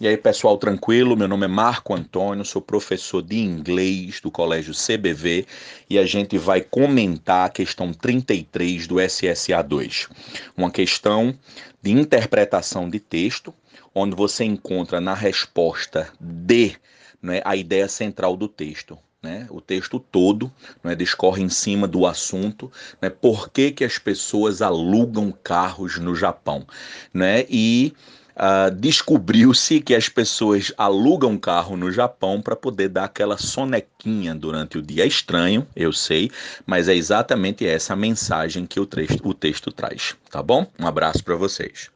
E aí, pessoal, tranquilo? Meu nome é Marco Antônio, sou professor de inglês do Colégio CBV e a gente vai comentar a questão 33 do SSA 2. Uma questão de interpretação de texto, onde você encontra na resposta D né, a ideia central do texto. Né, o texto todo né, discorre em cima do assunto, né, por que, que as pessoas alugam carros no Japão. Né, e uh, descobriu-se que as pessoas alugam carro no Japão para poder dar aquela sonequinha durante o dia. É estranho, eu sei, mas é exatamente essa a mensagem que o o texto traz, tá bom? Um abraço para vocês.